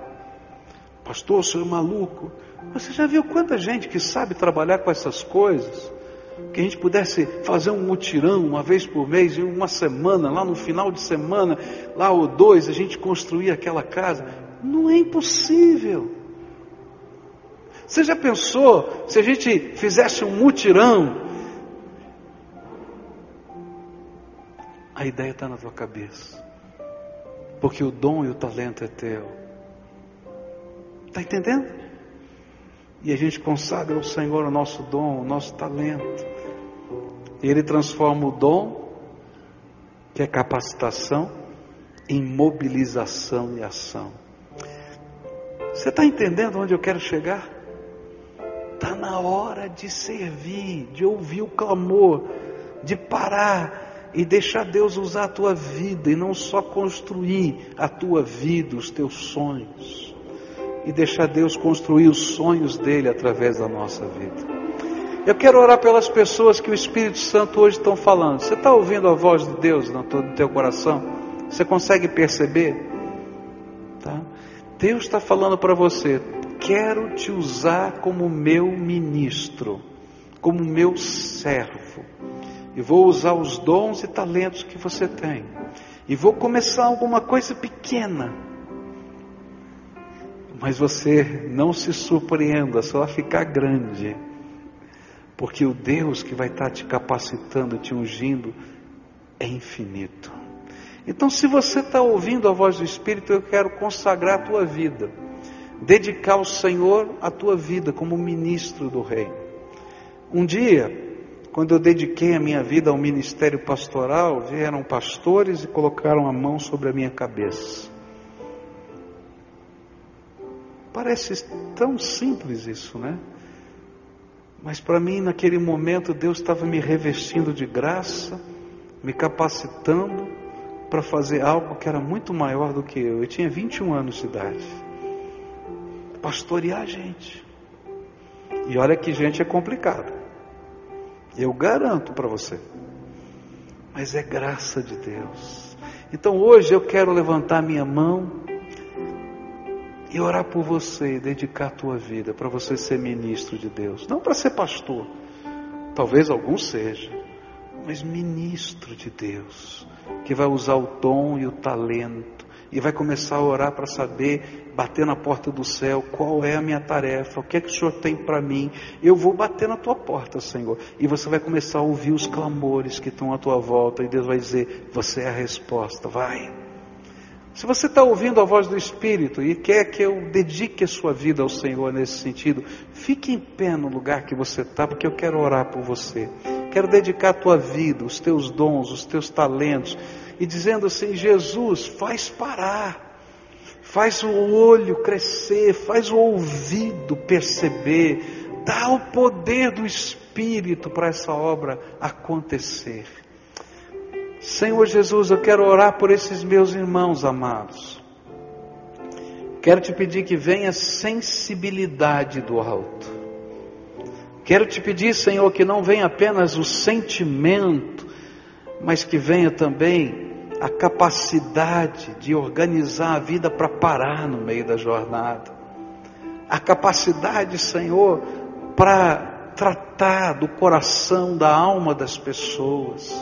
Pastor, o senhor é maluco. Você já viu quanta gente que sabe trabalhar com essas coisas? Que a gente pudesse fazer um mutirão uma vez por mês, em uma semana, lá no final de semana, lá ou dois, a gente construir aquela casa. Não é impossível. Você já pensou se a gente fizesse um mutirão A ideia está na tua cabeça. Porque o dom e o talento é teu. Está entendendo? E a gente consagra ao Senhor o nosso dom, o nosso talento. E Ele transforma o dom, que é capacitação, em mobilização e ação. Você está entendendo onde eu quero chegar? Está na hora de servir, de ouvir o clamor, de parar e deixar Deus usar a tua vida e não só construir a tua vida, os teus sonhos, e deixar Deus construir os sonhos dele através da nossa vida. Eu quero orar pelas pessoas que o Espírito Santo hoje estão falando. Você está ouvindo a voz de Deus no teu coração? Você consegue perceber? Tá? Deus está falando para você: quero te usar como meu ministro, como meu servo e vou usar os dons e talentos que você tem, e vou começar alguma coisa pequena. Mas você não se surpreenda, só vai ficar grande, porque o Deus que vai estar te capacitando, te ungindo, é infinito. Então, se você está ouvindo a voz do Espírito, eu quero consagrar a tua vida, dedicar ao Senhor a tua vida como ministro do Rei. Um dia, quando eu dediquei a minha vida ao ministério pastoral, vieram pastores e colocaram a mão sobre a minha cabeça. Parece tão simples isso, né? Mas para mim, naquele momento, Deus estava me revestindo de graça, me capacitando para fazer algo que era muito maior do que eu. Eu tinha 21 anos de idade. Pastorear gente. E olha que gente é complicado. Eu garanto para você. Mas é graça de Deus. Então hoje eu quero levantar minha mão e orar por você e dedicar a tua vida para você ser ministro de Deus. Não para ser pastor. Talvez algum seja. Mas ministro de Deus. Que vai usar o dom e o talento e vai começar a orar para saber, bater na porta do céu, qual é a minha tarefa, o que é que o Senhor tem para mim. Eu vou bater na tua porta, Senhor, e você vai começar a ouvir os clamores que estão à tua volta, e Deus vai dizer: Você é a resposta, vai. Se você está ouvindo a voz do Espírito e quer que eu dedique a sua vida ao Senhor nesse sentido, fique em pé no lugar que você está, porque eu quero orar por você. Quero dedicar a tua vida, os teus dons, os teus talentos e dizendo assim: Jesus, faz parar, faz o olho crescer, faz o ouvido perceber, dá o poder do Espírito para essa obra acontecer. Senhor Jesus, eu quero orar por esses meus irmãos amados. Quero te pedir que venha sensibilidade do alto. Quero te pedir, Senhor, que não venha apenas o sentimento, mas que venha também a capacidade de organizar a vida para parar no meio da jornada, a capacidade, Senhor, para tratar do coração, da alma das pessoas,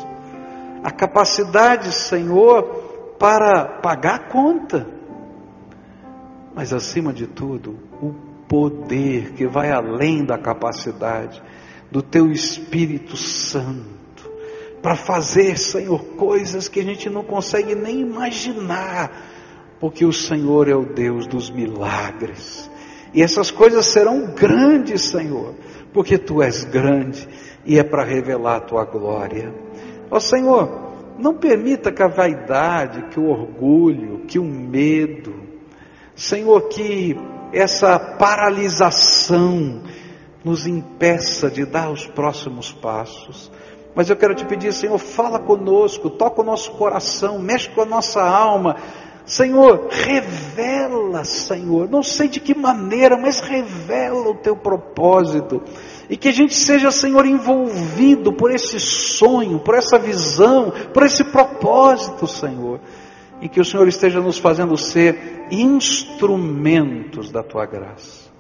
a capacidade, Senhor, para pagar a conta, mas acima de tudo, o poder que vai além da capacidade do Teu Espírito Santo para fazer, Senhor, coisas que a gente não consegue nem imaginar, porque o Senhor é o Deus dos milagres. E essas coisas serão grandes, Senhor, porque tu és grande e é para revelar a tua glória. Ó Senhor, não permita que a vaidade, que o orgulho, que o medo, Senhor, que essa paralisação nos impeça de dar os próximos passos. Mas eu quero te pedir, Senhor, fala conosco, toca o nosso coração, mexe com a nossa alma. Senhor, revela, Senhor, não sei de que maneira, mas revela o teu propósito. E que a gente seja, Senhor, envolvido por esse sonho, por essa visão, por esse propósito, Senhor. E que o Senhor esteja nos fazendo ser instrumentos da tua graça.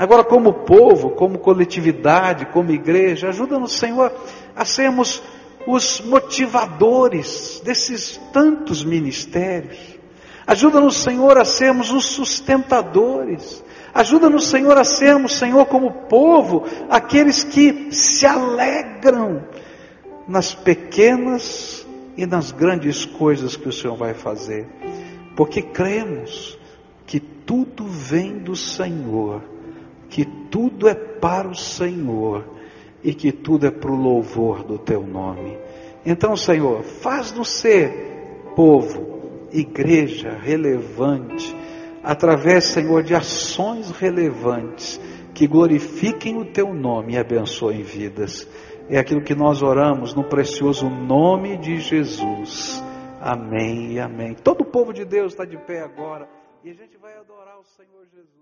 Agora, como povo, como coletividade, como igreja, ajuda-nos, Senhor, a sermos os motivadores desses tantos ministérios. Ajuda-nos, Senhor, a sermos os sustentadores. Ajuda-nos, Senhor, a sermos, Senhor, como povo, aqueles que se alegram nas pequenas e nas grandes coisas que o Senhor vai fazer, porque cremos que tudo vem do Senhor que tudo é para o Senhor e que tudo é para o louvor do teu nome. Então, Senhor, faz-nos ser povo, igreja relevante, através, Senhor, de ações relevantes que glorifiquem o teu nome e abençoem vidas. É aquilo que nós oramos no precioso nome de Jesus. Amém e amém. Todo o povo de Deus está de pé agora e a gente vai adorar o Senhor Jesus.